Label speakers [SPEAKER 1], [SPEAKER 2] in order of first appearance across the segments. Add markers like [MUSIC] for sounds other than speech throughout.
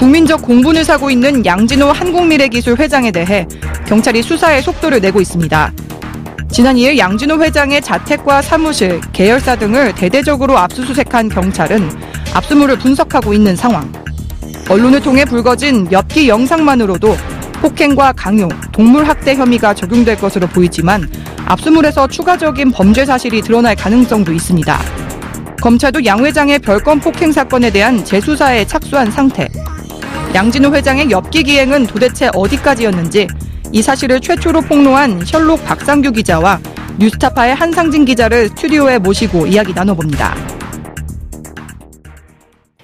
[SPEAKER 1] 국민적 공분을 사고 있는 양진호 한국미래기술 회장에 대해 경찰이 수사에 속도를 내고 있습니다. 지난 2일 양진호 회장의 자택과 사무실, 계열사 등을 대대적으로 압수수색한 경찰은 압수물을 분석하고 있는 상황. 언론을 통해 불거진 몇기 영상만으로도 폭행과 강요, 동물학대 혐의가 적용될 것으로 보이지만 압수물에서 추가적인 범죄 사실이 드러날 가능성도 있습니다. 검찰도 양 회장의 별건 폭행 사건에 대한 재수사에 착수한 상태. 양진호 회장의 엽기 기행은 도대체 어디까지였는지 이 사실을 최초로 폭로한 셜록 박상규 기자와 뉴스타파의 한상진 기자를 스튜디오에 모시고 이야기 나눠봅니다.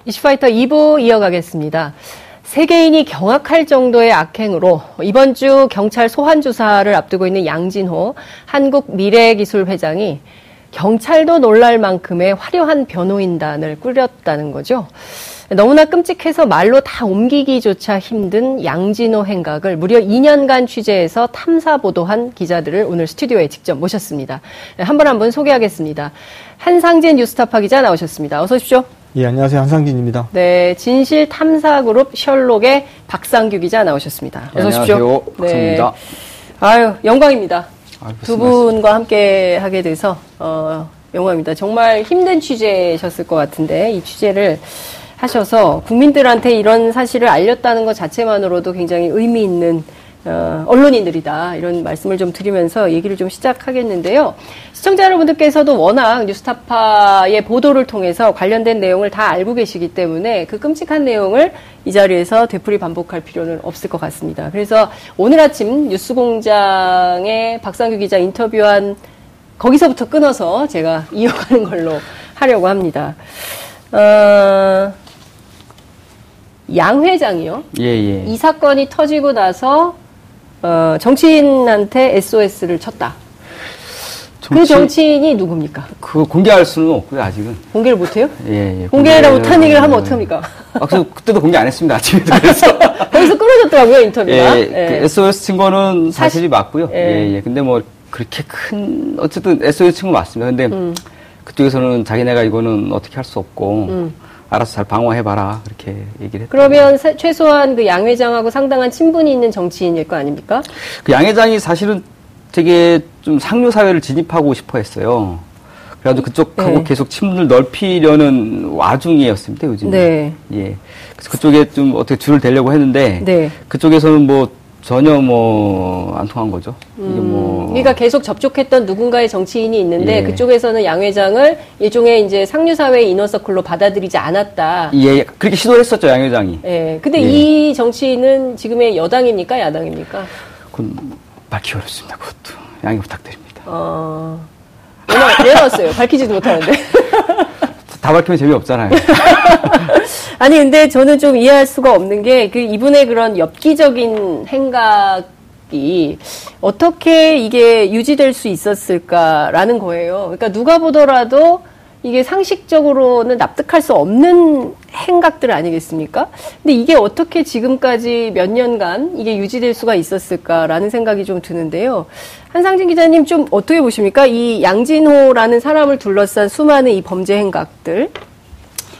[SPEAKER 2] 이슈파이터 2부 이어가겠습니다. 세계인이 경악할 정도의 악행으로 이번 주 경찰 소환 조사를 앞두고 있는 양진호 한국 미래기술 회장이 경찰도 놀랄 만큼의 화려한 변호인단을 꾸렸다는 거죠. 너무나 끔찍해서 말로 다 옮기기조차 힘든 양진호 행각을 무려 2년간 취재해서 탐사 보도한 기자들을 오늘 스튜디오에 직접 모셨습니다. 한분 한분 소개하겠습니다. 한상진 뉴스타파 기자 나오셨습니다. 어서 오십시오.
[SPEAKER 3] 예, 안녕하세요. 한상진입니다.
[SPEAKER 2] 네, 진실 탐사 그룹 셜록의 박상규 기자 나오셨습니다.
[SPEAKER 4] 어서 오십시오. 안녕하세요. 박상규입니다. 네.
[SPEAKER 2] 아유, 영광입니다. 아유, 두 분과 함께 하게 돼서 어, 영광입니다. 정말 힘든 취재셨을 것 같은데 이 취재를 하셔서 국민들한테 이런 사실을 알렸다는 것 자체만으로도 굉장히 의미 있는 어, 언론인들이다 이런 말씀을 좀 드리면서 얘기를 좀 시작하겠는데요. 시청자 여러분들께서도 워낙 뉴스타파의 보도를 통해서 관련된 내용을 다 알고 계시기 때문에 그 끔찍한 내용을 이 자리에서 되풀이 반복할 필요는 없을 것 같습니다. 그래서 오늘 아침 뉴스공장에 박상규 기자 인터뷰한 거기서부터 끊어서 제가 [LAUGHS] 이어가는 걸로 하려고 합니다. 어, 양 회장이요.
[SPEAKER 4] 예, 예.
[SPEAKER 2] 이 사건이 터지고 나서 어, 정치인한테 SOS를 쳤다. 그 정치... 그 정치인이 누굽니까?
[SPEAKER 4] 그 공개할 수는 없고요, 아직은.
[SPEAKER 2] 공개를 못해요?
[SPEAKER 4] 예, 예.
[SPEAKER 2] 공개를 못한 얘기를 하면 어떡합니까?
[SPEAKER 4] 아, 그래서 그때도 공개 안 했습니다, 아침에도. [LAUGHS] 그래서.
[SPEAKER 2] 거기서 끊어졌더라고요, 인터뷰가.
[SPEAKER 4] 예, 예. 그 SOS 친 거는 사실이 맞고요. 예. 예, 예. 근데 뭐, 그렇게 큰, 어쨌든 SOS 친건 맞습니다. 근데 음. 그쪽에서는 자기네가 이거는 어떻게 할 수 없고, 음. 알아서 잘 방어해봐라 그렇게 얘기를 했죠.
[SPEAKER 2] 그러면 사, 최소한 그 양 회장하고 상당한 친분이 있는 정치인일 거 아닙니까?
[SPEAKER 4] 그 양 회장이 사실은 되게 좀 상류 사회를 진입하고 싶어 했어요. 그래가지고 그쪽하고 네. 계속 친분을 넓히려는 와중이었습니다 요즘. 네. 예. 그래서 그쪽에 좀 어떻게 줄을 대려고 했는데 네. 그쪽에서는 뭐 전혀 뭐 안 통한 거죠.
[SPEAKER 2] 음, 이게 뭐 그러니까 계속 접촉했던 누군가의 정치인이 있는데 예. 그쪽에서는 양 회장을 일종의 이제 상류 사회의 이너서클로 받아들이지 않았다.
[SPEAKER 4] 예, 그렇게 시도를 했었죠 양 회장이.
[SPEAKER 2] 예. 근데 예. 이 정치인은 지금의 여당입니까 야당입니까?
[SPEAKER 4] 그건 밝기 어렵습니다. 그것도 양해 부탁드립니다. 어.
[SPEAKER 2] 왜 나왔어요? 밝히지도 못하는데. [LAUGHS]
[SPEAKER 4] 다 밝히면 재미없잖아요. [LAUGHS]
[SPEAKER 2] 아니, 근데 저는 좀 이해할 수가 없는 게, 그 이분의 그런 엽기적인 행각이 어떻게 이게 유지될 수 있었을까라는 거예요. 그러니까 누가 보더라도 이게 상식적으로는 납득할 수 없는 행각들 아니겠습니까? 근데 이게 어떻게 지금까지 몇 년간 이게 유지될 수가 있었을까라는 생각이 좀 드는데요. 한상진 기자님 좀 어떻게 보십니까? 이 양진호라는 사람을 둘러싼 수많은 이 범죄 행각들.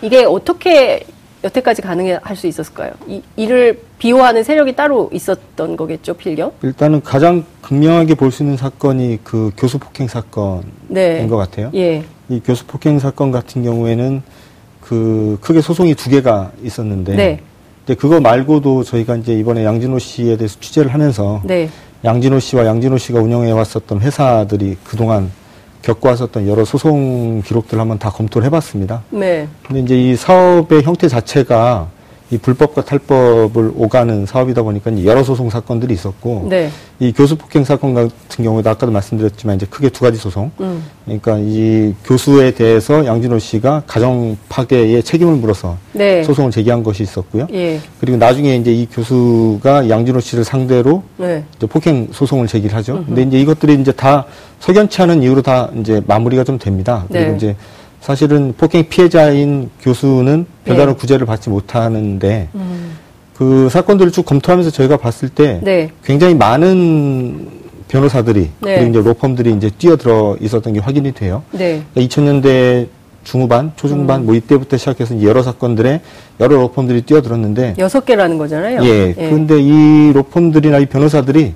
[SPEAKER 2] 이게 어떻게 여태까지 가능할 수 있었을까요? 이, 이를 비호하는 세력이 따로 있었던 거겠죠, 필경?
[SPEAKER 3] 일단은 가장 극명하게 볼 수 있는 사건이 그 교수 폭행 사건인 네. 것 같아요. 예. 이 교수 폭행 사건 같은 경우에는 그 크게 소송이 두 개가 있었는데 네. 근데 그거 말고도 저희가 이제 이번에 양진호 씨에 대해서 취재를 하면서 네. 양진호 씨와 양진호 씨가 운영해 왔었던 회사들이 그동안 겪어왔었던 여러 소송 기록들을 한번 다 검토를 해봤습니다. 네. 근데 이제 이 사업의 형태 자체가 이 불법과 탈법을 오가는 사업이다 보니까 여러 소송 사건들이 있었고 네. 이 교수 폭행 사건 같은 경우에도 아까도 말씀드렸지만 이제 크게 두 가지 소송. 음. 그러니까 이 교수에 대해서 양진호 씨가 가정 파괴에 책임을 물어서 네. 소송을 제기한 것이 있었고요. 예. 그리고 나중에 이제 이 교수가 양진호 씨를 상대로 네. 폭행 소송을 제기를 하죠. 음흠. 근데 이제 이것들이 이제 다 석연치 않은 이유로 다 이제 마무리가 좀 됩니다. 그리고 네. 이제 사실은 폭행 피해자인 교수는 별다른 네. 구제를 받지 못하는데 음. 그 사건들을 쭉 검토하면서 저희가 봤을 때 네. 굉장히 많은 변호사들이 네. 그리고 이제 로펌들이 이제 뛰어들어 있었던 게 확인이 돼요. 네. 2000년대 중후반, 초중반 음. 뭐 이때부터 시작해서 여러 사건들에 여러 로펌들이 뛰어들었는데
[SPEAKER 2] 여섯 개라는 거잖아요.
[SPEAKER 3] 예. 예. 그런데 이 로펌들이나 이 변호사들이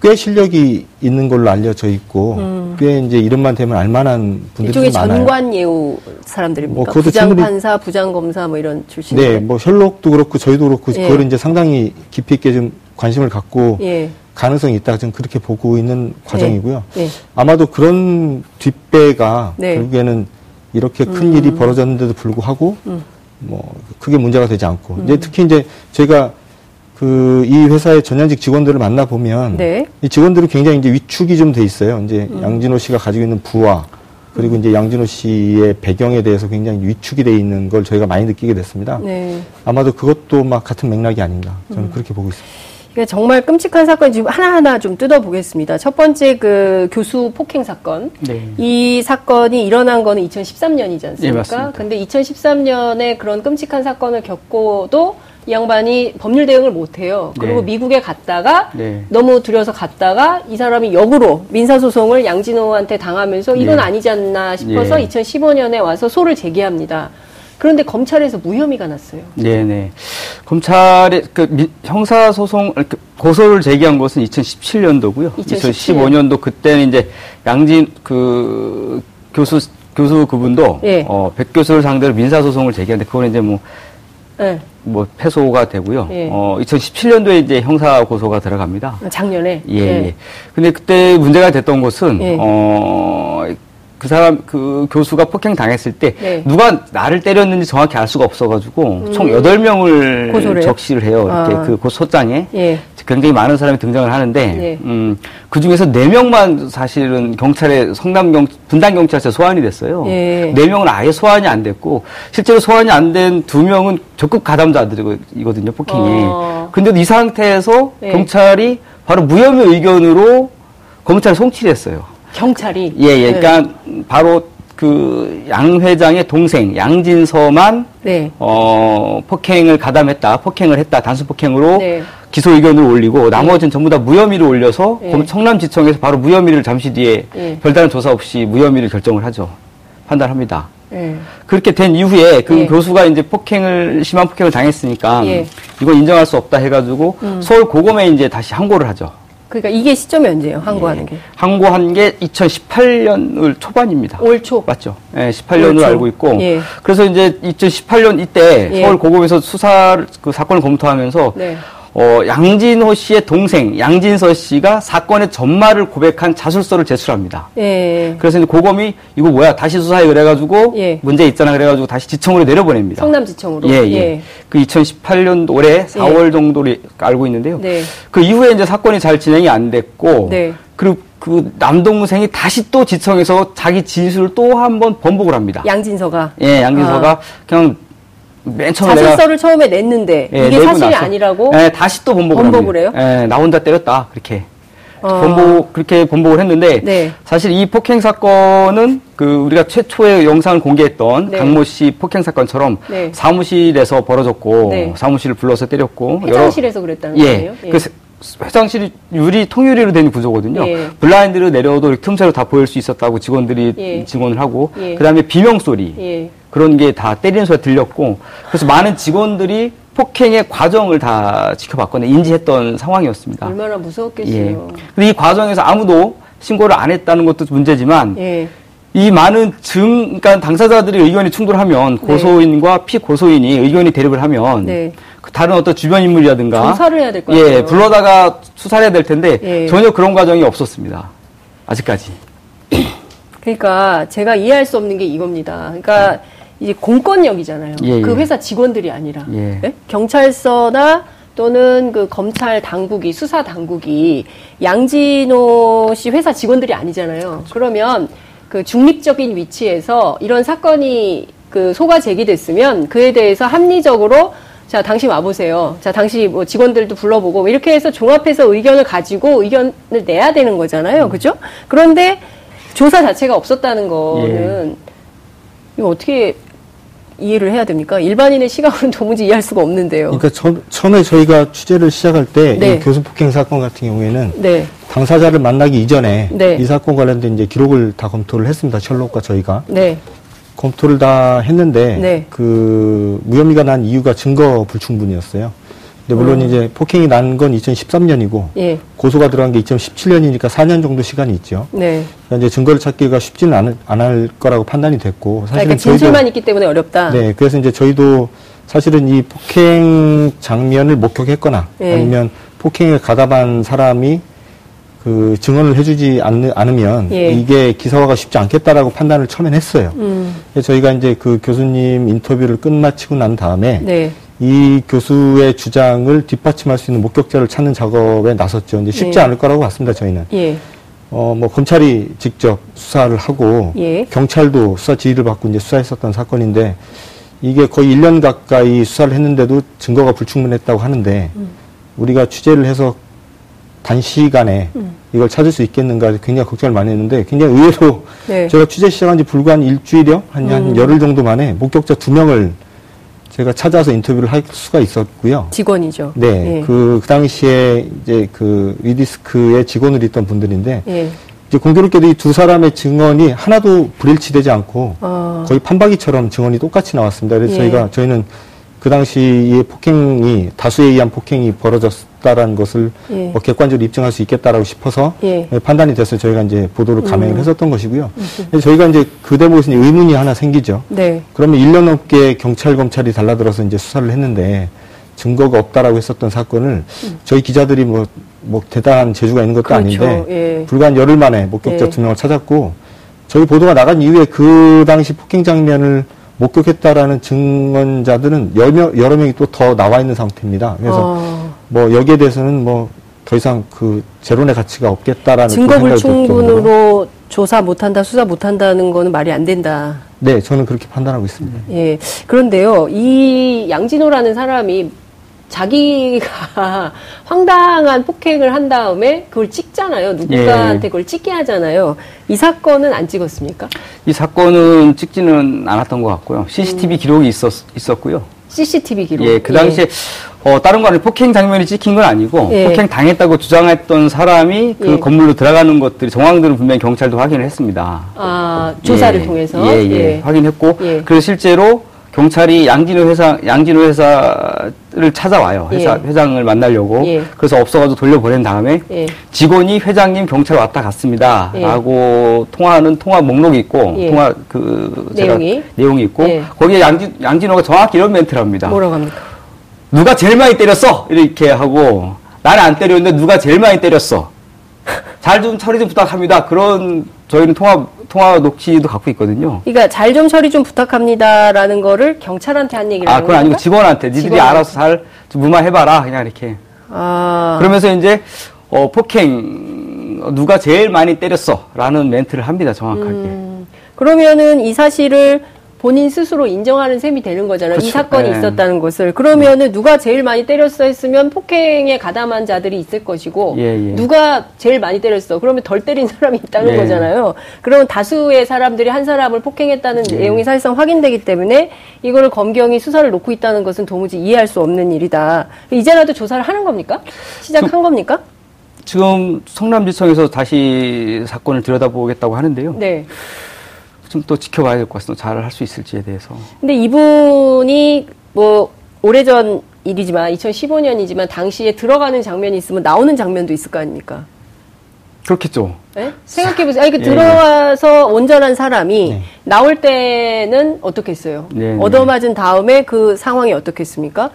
[SPEAKER 3] 꽤 실력이 있는 걸로 알려져 있고 음. 꽤 이제 이름만 되면 알만한 분들이 많아요.
[SPEAKER 2] 전관 예우 사람들입니까? 뭐 부장 판사, 부장 검사 뭐 이런 출신.
[SPEAKER 3] 네, 뭐 셜록도 그렇고 저희도 그렇고 예. 그걸 이제 상당히 깊이 있게 좀 관심을 갖고 예. 가능성이 있다 좀 그렇게 보고 있는 과정이고요. 예. 예. 아마도 그런 뒷배가 네. 결국에는 이렇게 큰 음. 일이 벌어졌는데도 불구하고 음. 뭐 크게 문제가 되지 않고 음. 이제 특히 이제 제가 그 이 회사의 전현직 직원들을 만나 보면 네. 이 직원들은 굉장히 이제 위축이 좀 돼 있어요. 이제 음. 양진호 씨가 가지고 있는 부와 그리고 이제 양진호 씨의 배경에 대해서 굉장히 위축이 돼 있는 걸 저희가 많이 느끼게 됐습니다. 네. 아마도 그것도 막 같은 맥락이 아닌가 저는 음. 그렇게 보고 있습니다.
[SPEAKER 2] 이게 정말 끔찍한 사건 지금 하나하나 좀 뜯어보겠습니다. 첫 번째 그 교수 폭행 사건. 네. 이 사건이 일어난 거는 2013년이지 않습니까? 네, 맞습니다. 근데 2013년에 그런 끔찍한 사건을 겪고도 이 양반이 법률 대응을 못해요. 그리고 네. 미국에 갔다가 네. 너무 두려서 갔다가 이 사람이 역으로 민사소송을 양진호한테 당하면서 이건 네. 아니지 않나 싶어서 2015년에 와서 소를 제기합니다. 그런데 검찰에서 무혐의가 났어요.
[SPEAKER 4] 네네. 검찰의 그 미, 형사 소송 그 고소를 제기한 것은 2017년도고요. 2017년. 2015년도 그때는 이제 양진 그 교수 교수 그분도 네. 어, 백 교수를 상대로 민사 소송을 제기하는데 그거는 이제 뭐 네. 뭐 패소가 되고요. 예. 어 2017년도에 이제 형사 고소가 들어갑니다.
[SPEAKER 2] 아, 작년에.
[SPEAKER 4] 예. 예. 근데 그때 문제가 됐던 것은 예. 어그 사람 그 교수가 폭행 당했을 때 네. 누가 나를 때렸는지 정확히 알 수가 없어가지고 음. 총 여덟 명을 적시를 해요. 이렇게 아. 그 고소장에 예. 굉장히 많은 사람이 등장을 하는데 네. 음, 그 중에서 네 명만 사실은 경찰에 성남 경 분당 경찰서 소환이 됐어요. 네. 네 명은 아예 소환이 안 됐고 실제로 소환이 안 된 두 명은 적극 가담자들이거든요 폭행이. 어. 근데 이 상태에서 네. 경찰이 바로 무혐의 의견으로 검찰에 송치를 했어요.
[SPEAKER 2] 경찰이?
[SPEAKER 4] 예, 예. 네. 그러니까 바로 그 양 회장의 동생 양진서만 네. 어 폭행을 가담했다, 폭행을 했다, 단순 폭행으로 네. 기소 의견을 올리고 나머지는 전부 다 무혐의를 올려서 예. 성남지청에서 바로 무혐의를 잠시 뒤에 예. 별다른 조사 없이 무혐의를 결정을 하죠. 판단합니다. 예. 그렇게 된 이후에 그 예. 교수가 이제 폭행을 심한 폭행을 당했으니까 예. 이건 인정할 수 없다 해가지고 음. 서울 고검에 이제 다시 항고를 하죠.
[SPEAKER 2] 그러니까 이게 시점이 언제예요? 항고하는 게?
[SPEAKER 4] 항고한 게 2018년 초반입니다.
[SPEAKER 2] 올 초?
[SPEAKER 4] 맞죠. 예, 18년으로 알고 있고. 예. 그래서 이제 2018년 이때 예. 서울 고검에서 수사 그 사건을 검토하면서 네. 어, 양진호 씨의 동생 양진서 씨가 사건의 전말을 고백한 자술서를 제출합니다. 예. 그래서 이제 고검이 이거 뭐야 다시 수사해 그래가지고 예. 문제 있잖아 그래가지고 다시 지청으로 내려보냅니다.
[SPEAKER 2] 성남지청으로.
[SPEAKER 4] 예, 예. 예. 그 2018년 올해 4월 예. 정도로 알고 있는데요. 네. 그 이후에 이제 사건이 잘 진행이 안 됐고 네. 그리고 그 남동생이 다시 또 지청에서 자기 진술을 또 한 번 번복을 합니다.
[SPEAKER 2] 양진서가.
[SPEAKER 4] 예, 양진서가 아. 그냥
[SPEAKER 2] 맨 처음에 자술서를 처음에 냈는데 예, 이게 사실이 나서. 아니라고
[SPEAKER 4] 예, 다시 또 번복을,
[SPEAKER 2] 번복을 해요?
[SPEAKER 4] 예, 나 혼자 때렸다 그렇게 어. 번복 그렇게 번복을 했는데 네. 사실 이 폭행 사건은 그 우리가 최초의 영상을 공개했던 네. 강모 씨 폭행 사건처럼 네. 사무실에서 벌어졌고 네. 사무실을 불러서 때렸고
[SPEAKER 2] 회장실에서 그랬다는
[SPEAKER 4] 예,
[SPEAKER 2] 거예요?
[SPEAKER 4] 예. 그 회장실이 유리 통유리로 된 구조거든요. 예. 블라인드를 내려도 틈새로 다 보일 수 있었다고 직원들이 예. 증언을 하고 예. 그다음에 비명 소리 예. 그런 게 다 때리는 소리가 들렸고 그래서 많은 직원들이 폭행의 과정을 다 지켜봤거든요. 인지했던 상황이었습니다.
[SPEAKER 2] 얼마나 무서웠겠어요. 예.
[SPEAKER 4] 근데 이 과정에서 아무도 신고를 안 했다는 것도 문제지만 예. 이 많은 증, 그러니까 당사자들의 의견이 충돌하면 네. 고소인과 피고소인이 의견이 대립을 하면 네. 그 다른 어떤 주변 인물이라든가
[SPEAKER 2] 조사를 해야 될 거예요.
[SPEAKER 4] 예, 불러다가 수사를 해야 될 텐데 예. 전혀 그런 과정이 없었습니다. 아직까지.
[SPEAKER 2] 그러니까 제가 이해할 수 없는 게 이겁니다. 그러니까 이제 공권력이잖아요. 예, 그 예. 회사 직원들이 아니라 예. 네? 경찰서나 또는 그 검찰 당국이 수사 당국이 양진호 씨 회사 직원들이 아니잖아요. 그렇죠. 그러면 그 중립적인 위치에서 이런 사건이 그 소가 제기됐으면 그에 대해서 합리적으로 자, 당신 와보세요. 자, 당시 뭐 직원들도 불러보고 뭐 이렇게 해서 종합해서 의견을 가지고 의견을 내야 되는 거잖아요. 음. 그죠? 그런데 조사 자체가 없었다는 거는 예. 이거 어떻게 이해를 해야 됩니까? 일반인의 시각으로는 도무지 이해할 수가 없는데요.
[SPEAKER 3] 그러니까 처, 음에 저희가 취재를 시작할 때 네. 교수 폭행 사건 같은 경우에는 네. 당사자를 만나기 이전에 네. 이 사건 관련된 이제 기록을 다 검토를 했습니다. 셜록과 저희가. 네. 검토를 다 했는데 네. 그 무혐의가 난 이유가 증거 불충분이었어요. 근데 물론 음. 이제 폭행이 난 건 2013년이고 예. 고소가 들어간 게 2017년이니까 4년 정도 시간이 있죠. 네. 그러니까 이제 증거를 찾기가 쉽지는 않을 안할 거라고 판단이 됐고
[SPEAKER 2] 사실은 그러니까 진술만 있기 때문에 어렵다.
[SPEAKER 3] 네, 그래서 이제 저희도 사실은 이 폭행 장면을 목격했거나 예. 아니면 폭행에 가담한 사람이 그 증언을 해주지 않, 않으면 예. 이게 기사화가 쉽지 않겠다라고 판단을 처음엔 했어요. 음. 저희가 이제 그 교수님 인터뷰를 끝마치고 난 다음에 네. 이 교수의 주장을 뒷받침할 수 있는 목격자를 찾는 작업에 나섰죠. 이제 쉽지 예. 않을 거라고 봤습니다. 저희는. 예. 어, 뭐 검찰이 직접 수사를 하고 예. 경찰도 수사 지휘를 받고 이제 수사했었던 사건인데 이게 거의 1년 가까이 수사를 했는데도 증거가 불충분했다고 하는데 음. 우리가 취재를 해서 단시간에 음. 이걸 찾을 수 있겠는가 굉장히 걱정을 많이 했는데 굉장히 의외로 네. 제가 취재 시작한 지 불과 한 일주일여 한, 음. 한 열흘 정도 만에 목격자 두 명을 제가 찾아서 인터뷰를 할 수가 있었고요.
[SPEAKER 2] 직원이죠.
[SPEAKER 3] 네. 예. 그, 그 당시에 이제 그 위디스크의 직원을 있던 분들인데 예. 이제 공교롭게도 이 두 사람의 증언이 하나도 불일치되지 않고 어. 거의 판박이처럼 증언이 똑같이 나왔습니다. 그래서 예. 저희가 저희는 그 당시에 폭행이 다수에 의한 폭행이 벌어졌다라는 것을 예. 뭐 객관적으로 입증할 수 있겠다라고 싶어서 예. 판단이 돼서 저희가 이제 보도를 감행을 음. 했었던 것이고요. 음. 저희가 이제 그 대목에서 의문이 하나 생기죠. 네. 그러면 1년 넘게 경찰 검찰이 달라들어서 이제 수사를 했는데 증거가 없다라고 했었던 사건을 음. 저희 기자들이 뭐, 뭐 대단한 재주가 있는 것도 그렇죠. 아닌데 예. 불과 한 열흘 만에 목격자 예. 두 명을 찾았고 저희 보도가 나간 이후에 그 당시 폭행 장면을 목격했다라는 증언자들은 여러, 여러 명이 또 더 나와 있는 상태입니다. 그래서 어. 뭐 여기에 대해서는 뭐 더 이상 그 제론의 가치가 없겠다라는
[SPEAKER 2] 증거 불충분으로 조사 못한다, 수사 못한다는 거는 말이 안 된다.
[SPEAKER 3] 네, 저는 그렇게 판단하고 있습니다.
[SPEAKER 2] 예. 그런데요, 이 양진호라는 사람이 자기가 [LAUGHS] 황당한 폭행을 한 다음에 그걸 찍잖아요. 누군가한테 예. 그걸 찍게 하잖아요. 이 사건은 안 찍었습니까?
[SPEAKER 4] 이 사건은 찍지는 않았던 것 같고요. CCTV 음. 기록이 있었, 있었고요.
[SPEAKER 2] CCTV 기록.
[SPEAKER 4] 예, 그 당시에 예. 어, 다른 거 아니고 폭행 장면이 찍힌 건 아니고 예. 폭행 당했다고 주장했던 사람이 그 예. 건물로 들어가는 것들이 정황들은 분명히 경찰도 확인을 했습니다.
[SPEAKER 2] 아, 조사를 예. 통해서?
[SPEAKER 4] 예, 예, 예. 확인했고 그래서 실제로 경찰이 양진호 회사 양진호 회사를 찾아와요. 회사 예. 회장을 만나려고. 예. 그래서 없어가지고 돌려보낸 다음에 예. 직원이 회장님 경찰 왔다 갔습니다.라고 예. 통화하는 통화 목록이 있고 예. 통화 그 내용이 내용이 있고 예. 거기에 양진 양진호가 정확히 이런 멘트를 합니다.
[SPEAKER 2] 뭐라고 합니까?
[SPEAKER 4] 누가 제일 많이 때렸어 이렇게 하고 나는 안 때렸는데 누가 제일 많이 때렸어. 잘 좀 처리 좀 부탁합니다. 그런 저희는 통화 통화 녹취도 갖고 있거든요.
[SPEAKER 2] 그러니까 잘 좀 처리 좀 부탁합니다라는 거를 경찰한테 한 얘기를
[SPEAKER 4] 아, 그건 아니고 직원한테 니들이 직원한테. 알아서 잘 무마해봐라 그냥 이렇게. 아. 그러면서 이제 어, 폭행 누가 제일 많이 때렸어라는 멘트를 합니다 정확하게. 음,
[SPEAKER 2] 그러면은 이 사실을 본인 스스로 인정하는 셈이 되는 거잖아요. 그렇죠. 이 사건이 네. 있었다는 것을. 그러면은 누가 제일 많이 때렸어 했으면 폭행에 가담한 자들이 있을 것이고 예, 예. 누가 제일 많이 때렸어. 그러면 덜 때린 사람이 있다는 예. 거잖아요. 그러면 다수의 사람들이 한 사람을 폭행했다는 예. 내용이 사실상 확인되기 때문에 이거를 검경이 수사를 놓고 있다는 것은 도무지 이해할 수 없는 일이다. 이제라도 조사를 하는 겁니까? 시작한 저, 겁니까?
[SPEAKER 4] 지금 성남지청에서 다시 사건을 들여다보겠다고 하는데요. 네. 좀 또 지켜봐야 될 것 같습니다. 잘 할 수 있을지에 대해서.
[SPEAKER 2] 근데 이분이 뭐 오래전 일이지만 2015년이지만 당시에 들어가는 장면이 있으면 나오는 장면도 있을 거 아닙니까?
[SPEAKER 4] 그렇겠죠.
[SPEAKER 2] 네? 생각해보세요. 아니, 그 예, 들어와서 예. 온전한 사람이 네. 나올 때는 어떻겠어요? 네, 네. 얻어맞은 다음에 그 상황이 어떻겠습니까?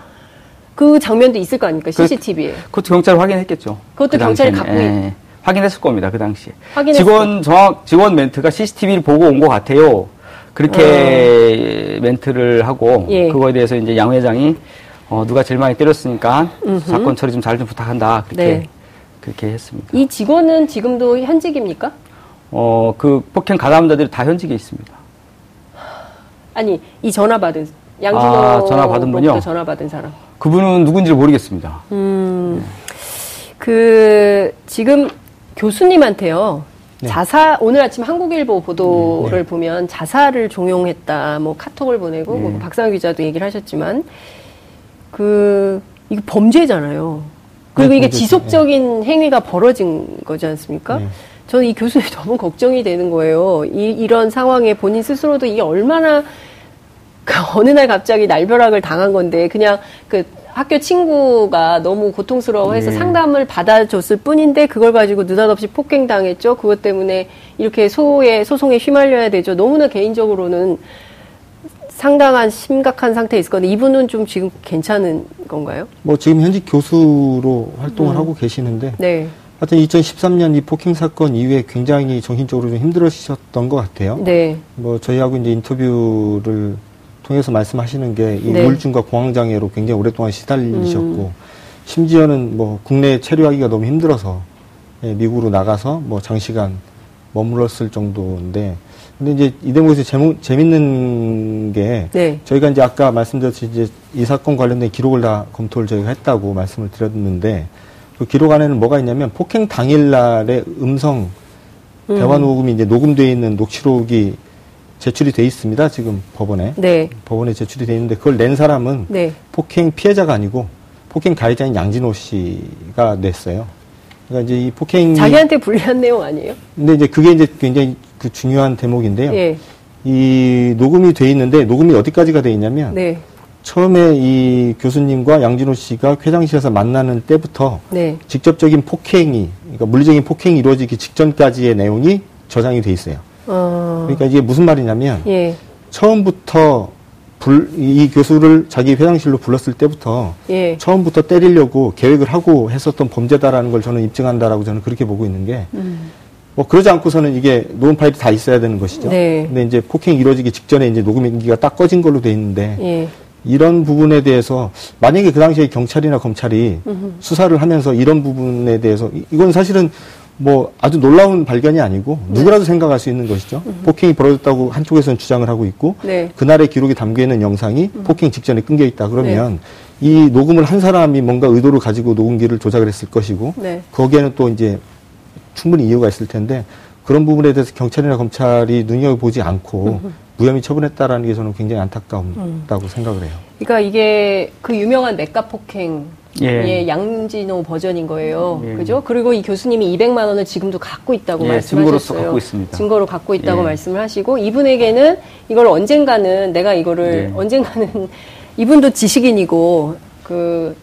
[SPEAKER 2] 그 장면도 있을 거 아닙니까? CCTV에.
[SPEAKER 4] 그, 그것도 경찰 확인했겠죠.
[SPEAKER 2] 그것도 그 경찰이 갖고 예.
[SPEAKER 4] 확인했을 겁니다. 그 당시에. 직원 정확 직원 멘트가 CCTV를 보고 온 것 같아요. 그렇게 어. 멘트를 하고 예. 그거에 대해서 이제 양 회장이 어, 누가 제일 많이 때렸으니까 음흠. 사건 처리 좀잘좀 부탁한다. 그렇게 네. 그렇게 했습니다.
[SPEAKER 2] 이 직원은 지금도 현직입니까?
[SPEAKER 4] 어, 그 폭행 가담자들이 다 현직에 있습니다.
[SPEAKER 2] 아니, 이 전화 받은 양준호 아, 전화 받은 분요? 전화 받은 사람.
[SPEAKER 4] 그분은 누군지 모르겠습니다. 음.
[SPEAKER 2] 네. 그 지금 교수님한테요. 네. 자사 오늘 아침 한국일보 보도를 네. 보면 자사를 종용했다. 뭐 카톡을 보내고 뭐 네. 뭐 박상우 기자도 얘기를 하셨지만 그 이거 범죄잖아요. 그리고 네, 이게. 지속적인 행위가 벌어진 거지 않습니까? 저는 이 교수님 [LAUGHS] 너무 걱정이 되는 거예요. 이, 이런 상황에 본인 스스로도 이게 얼마나 그 어느 날 갑자기 날벼락을 당한 건데 그냥 그 학교 친구가 너무 고통스러워해서 네. 상담을 받아줬을 뿐인데 그걸 가지고 느닷없이 폭행당했죠. 그것 때문에 이렇게 소의 소송에 휘말려야 되죠. 너무나 개인적으로는 상당한 심각한 상태에 있을 건데 이분은 좀 지금 괜찮은 건가요?
[SPEAKER 3] 뭐 지금 현직 교수로 활동을 음. 하고 계시는데 네. 하여튼 2013년 이 폭행 사건 이후에 굉장히 정신적으로 좀 힘들으셨던 것 같아요. 네. 뭐 저희하고 이제 인터뷰를 통해서 말씀하시는 게이 네. 우울증과 공황장애로 굉장히 오랫동안 시달리셨고 음. 심지어는 뭐 국내에 체류하기가 너무 힘들어서 예, 미국으로 나가서 뭐 장시간 머물렀을 정도인데 근데 이제 이 대목에서 재무, 재밌는 게 네. 저희가 이제 아까 말씀드렸듯이 이제 이 사건 관련된 기록을 다 검토를 저희가 했다고 말씀을 드렸는데 그 기록 안에는 뭐가 있냐면 폭행 당일 날의 음성 음. 대화 녹음이 이제 녹음되어 있는 녹취록이 제출이 돼 있습니다. 지금 법원에. 네. 법원에 제출이 돼 있는데 그걸 낸 사람은 네. 폭행 피해자가 아니고 폭행 가해자인 양진호 씨가 냈어요. 그러니까 이제 이 폭행
[SPEAKER 2] 자기한테 불리한 내용 아니에요?
[SPEAKER 3] 근데 이제 그게 이제 굉장히 그 중요한 대목인데요. 예. 이 녹음이 돼 있는데 녹음이 어디까지가 돼 있냐면 네. 처음에 이 교수님과 양진호 씨가 회장실에서 만나는 때부터 네. 직접적인 폭행이 그러니까 물리적인 폭행이 이루어지기 직전까지의 내용이 저장이 돼 있어요. 어. 그러니까 이게 무슨 말이냐면 예. 처음부터 불, 이 교수를 자기 회장실로 불렀을 때부터 예. 처음부터 때리려고 계획을 하고 했었던 범죄다라는 걸 저는 입증한다라고 저는 그렇게 보고 있는 게, 음. 뭐 그러지 않고서는 이게 녹음 파일이 다 있어야 되는 것이죠. 네. 근데 이제 폭행이 이루어지기 직전에 이제 녹음 인기가 딱 꺼진 걸로 돼 있는데, 예. 이런 부분에 대해서 만약에 그 당시에 경찰이나 검찰이 음흠. 수사를 하면서 이런 부분에 대해서 이건 사실은 뭐 아주 놀라운 발견이 아니고 네. 누구라도 생각할 수 있는 것이죠. 음. 폭행이 벌어졌다고 한쪽에서는 주장을 하고 있고 네. 그날의 기록이 담겨 있는 영상이 음. 폭행 직전에 끊겨 있다 그러면 네. 이 녹음을 한 사람이 뭔가 의도를 가지고 녹음기를 조작을 했을 것이고 네. 거기에는 또 이제 충분히 이유가 있을 텐데 그런 부분에 대해서 경찰이나 검찰이 눈여겨보지 않고 음. 무혐의 처분했다라는 게 저는 굉장히 안타깝다고 음. 생각을 해요.
[SPEAKER 2] 그러니까 이게 그 유명한 맥가 폭행 예. 예. 양진호 버전인 거예요. 예. 그죠? 그리고 이 교수님이 200만 원을 지금도 갖고 있다고 예, 말씀하셨어요.
[SPEAKER 4] 증거로 갖고 있습니다.
[SPEAKER 2] 증거로 갖고 있다고 예. 말씀을 하시고 이분에게는 이걸 언젠가는 내가 이거를 예. 언젠가는 [LAUGHS] 이분도 지식인이고 그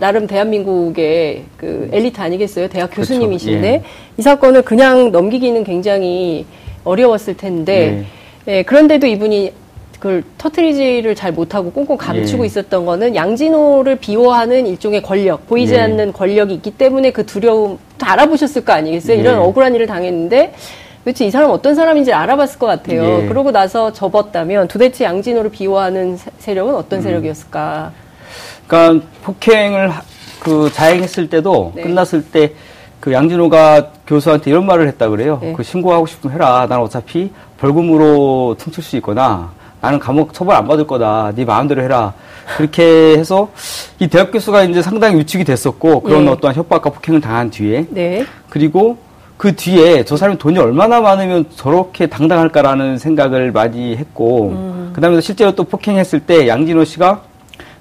[SPEAKER 2] 나름 대한민국의 그 엘리트 아니겠어요? 대학 그렇죠. 교수님이신데 그렇죠. 이 사건을 그냥 넘기기는 굉장히 어려웠을 텐데 예, 그런데도 이분이 그걸 터트리지를 잘 못하고 꽁꽁 감추고 예. 있었던 거는 양진호를 비호하는 일종의 권력, 보이지 예. 않는 권력이 있기 때문에 그 두려움 다 알아보셨을 거 아니겠어요? 예. 이런 억울한 일을 당했는데 도대체 이 사람 어떤 사람인지 알아봤을 것 같아요. 예. 그러고 나서 접었다면 도대체 양진호를 비호하는 세력은 어떤 음. 세력이었을까?
[SPEAKER 4] 그러니까 폭행을 그 자행했을 때도 네. 끝났을 때 그 양진호가 교수한테 이런 말을 했다 그래요. 네. 그 신고하고 싶으면 해라. 난 어차피 벌금으로 퉁칠 수 있거나 나는 감옥 처벌 안 받을 거다. 네 마음대로 해라. 그렇게 해서 이 대학 교수가 이제 상당히 위축이 됐었고 그런 네. 어떠한 협박과 폭행을 당한 뒤에 네. 그리고 그 뒤에 저 사람이 돈이 얼마나 많으면 저렇게 당당할까라는 생각을 많이 했고 음. 그다음에 실제로 또 폭행했을 때 양진호 씨가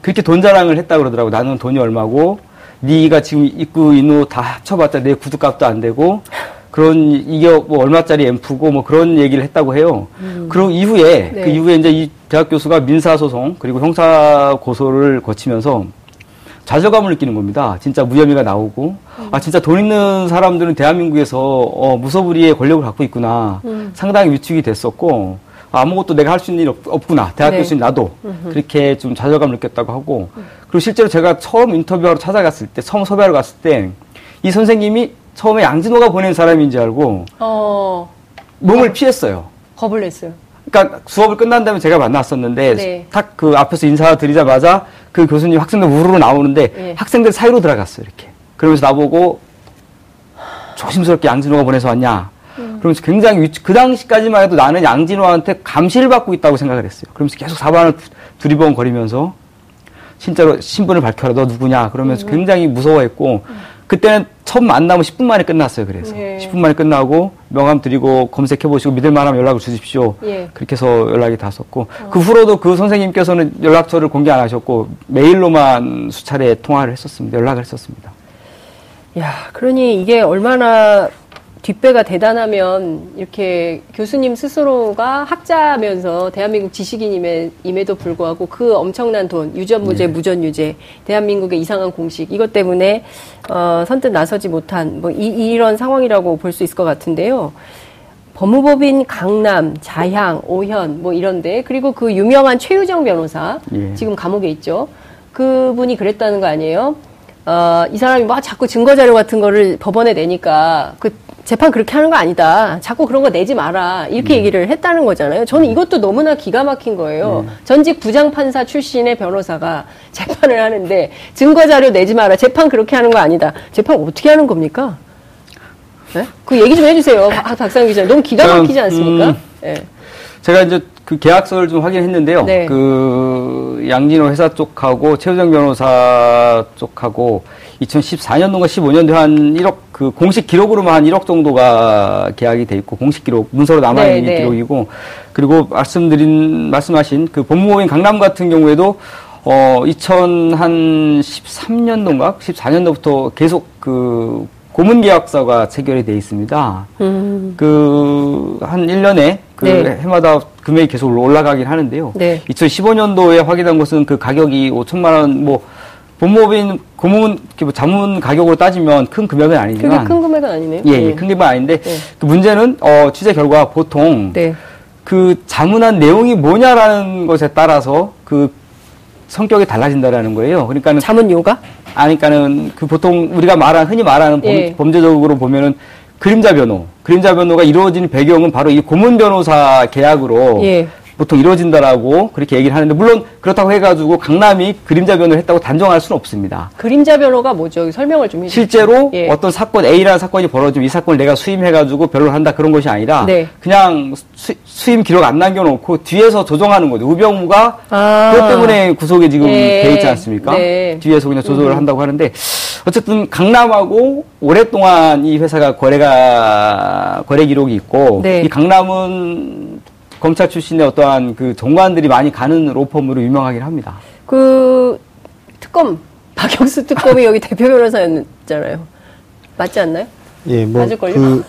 [SPEAKER 4] 그렇게 돈 자랑을 했다 그러더라고. 나는 돈이 얼마고 네가 지금 입고 있는 옷 다 합쳐봤자 내 구두값도 안 되고 그런 이게 뭐 얼마짜리 앰프고 뭐 그런 얘기를 했다고 해요. 음. 그리고 이후에 네. 그 이후에 이제 이 대학 교수가 민사 소송 그리고 형사 고소를 거치면서 좌절감을 느끼는 겁니다. 진짜 무혐의가 나오고 음. 아 진짜 돈 있는 사람들은 대한민국에서 어, 무소불위의 권력을 갖고 있구나. 음. 상당히 위축이 됐었고 아무것도 내가 할 수 있는 일 없, 구나 대학 네. 교수님 나도 음흠. 그렇게 좀 좌절감을 느꼈다고 하고 음. 그리고 실제로 제가 처음 인터뷰하러 찾아갔을 때 처음 섭외하러 갔을 때 이 선생님이 처음에 양진호가 보낸 사람인 줄 알고 어... 몸을 어... 피했어요.
[SPEAKER 2] 겁을 냈어요.
[SPEAKER 4] 그러니까 수업을 끝난 다음에 제가 만났었는데 네. 딱그 앞에서 인사드리자마자 그 교수님 학생들 우르르 나오는데 네. 학생들 사이로 들어갔어요 이렇게. 그러면서 나보고 조심스럽게 양진호가 보내서 왔냐. 음. 그러면서 굉장히 위치, 그 당시까지만 해도 나는 양진호한테 감시를 받고 있다고 생각을 했어요. 그러면서 계속 사반을 두리번 거리면서 진짜로 신분을 밝혀라 너 누구냐 그러면서 음. 굉장히 무서워했고 음. 그때는 첫 만나면 10분 만에 끝났어요. 그래서 예. 10분 만에 끝나고 명함 드리고 검색해 보시고 믿을 만하면 연락을 주십시오. 예. 그렇게 해서 연락이 닿았었고 어. 그 후로도 그 선생님께서는 연락처를 공개 안 하셨고 메일로만 수차례 통화를 했었습니다. 연락을 했었습니다.
[SPEAKER 2] 야, 그러니 이게 얼마나 뒷배가 대단하면 이렇게 교수님 스스로가 학자면서 대한민국 지식인임에도 불구하고 그 엄청난 돈, 유전무죄, 네. 무전유죄, 대한민국의 이상한 공식 이것 때문에 어, 선뜻 나서지 못한 뭐 이, 이런 상황이라고 볼 수 있을 것 같은데요. 법무법인 강남, 자향, 오현 뭐 이런데 그리고 그 유명한 최유정 변호사 예. 지금 감옥에 있죠. 그분이 그랬다는 거 아니에요? 어, 이 사람이 막 자꾸 증거 자료 같은 거를 법원에 내니까 그 재판 그렇게 하는 거 아니다. 자꾸 그런 거 내지 마라. 이렇게 네. 얘기를 했다는 거잖아요. 저는 이것도 너무나 기가 막힌 거예요. 네. 전직 부장판사 출신의 변호사가 [LAUGHS] 재판을 하는데 증거 자료 내지 마라. 재판 그렇게 하는 거 아니다. 재판 어떻게 하는 겁니까? 네? 그 얘기 좀 해주세요. 박, 박상 기자. 너무 기가 막히지 않습니까? 음, 네.
[SPEAKER 4] 제가 이제 그 계약서를 좀 확인했는데요. 네. 그 양진호 회사 쪽하고 최우정 변호사 쪽하고 2014년도인가 15년도에 한 1억 그 공식 기록으로만 한 1억 정도가 계약이 돼 있고 공식 기록 문서로 남아 있는 네, 네. 기록이고 그리고 말씀드린 말씀하신 그 법무법인 강남 같은 경우에도 어 2013년도인가 14년도부터 계속 그 고문 계약서가 체결이 돼 있습니다. 음. 그한 1년에 그 네. 해마다 금액이 계속 올라가긴 하는데요. 네. 2015년도에 확인한 것은 그 가격이 5천만 원, 뭐 법무법인 고문 뭐 자문 가격으로 따지면 큰 금액은 아니지만
[SPEAKER 2] 큰 금액은 아니네요.
[SPEAKER 4] 예, 예. 네. 큰 금액은 아닌데 네. 그 문제는 어 취재 결과 보통 네. 그 자문한 내용이 뭐냐라는 것에 따라서 그 성격이 달라진다라는 거예요. 그러니까는
[SPEAKER 2] 자문료가
[SPEAKER 4] 아니, 그러니까는 그 보통 우리가 말하는 흔히 말하는 예. 범, 죄적으로 보면은 그림자 변호, 그림자 변호가 이루어진 배경은 바로 이 고문 변호사 계약으로 예. 보통 이루어진다라고 그렇게 얘기를 하는데 물론 그렇다고 해가지고 강남이 그림자 변호를 했다고 단정할 수는 없습니다.
[SPEAKER 2] 그림자 변호가 뭐죠? 설명을 좀
[SPEAKER 4] 해주세요. 실제로 예. 어떤 사건 A라는 사건이 벌어지면 이 사건을 내가 수임해가지고 변호를 한다 그런 것이 아니라 네. 그냥 수, 임 기록 안 남겨놓고 뒤에서 조정하는 거죠. 우병우가 아. 그것 때문에 구속에 지금 예. 돼 있지 않습니까? 네. 뒤에서 그냥 조절을 음. 한다고 하는데 어쨌든 강남하고 오랫동안 이 회사가 거래가 거래 기록이 있고 네. 이 강남은 검찰 출신의 어떠한 그 정관들이 많이 가는 로펌으로 유명하긴 합니다.
[SPEAKER 2] 그 특검 [LAUGHS] 박영수 특검이 여기 대표 변호사였잖아요. 맞지 않나요?
[SPEAKER 3] 예, 뭐 맞을걸요? 그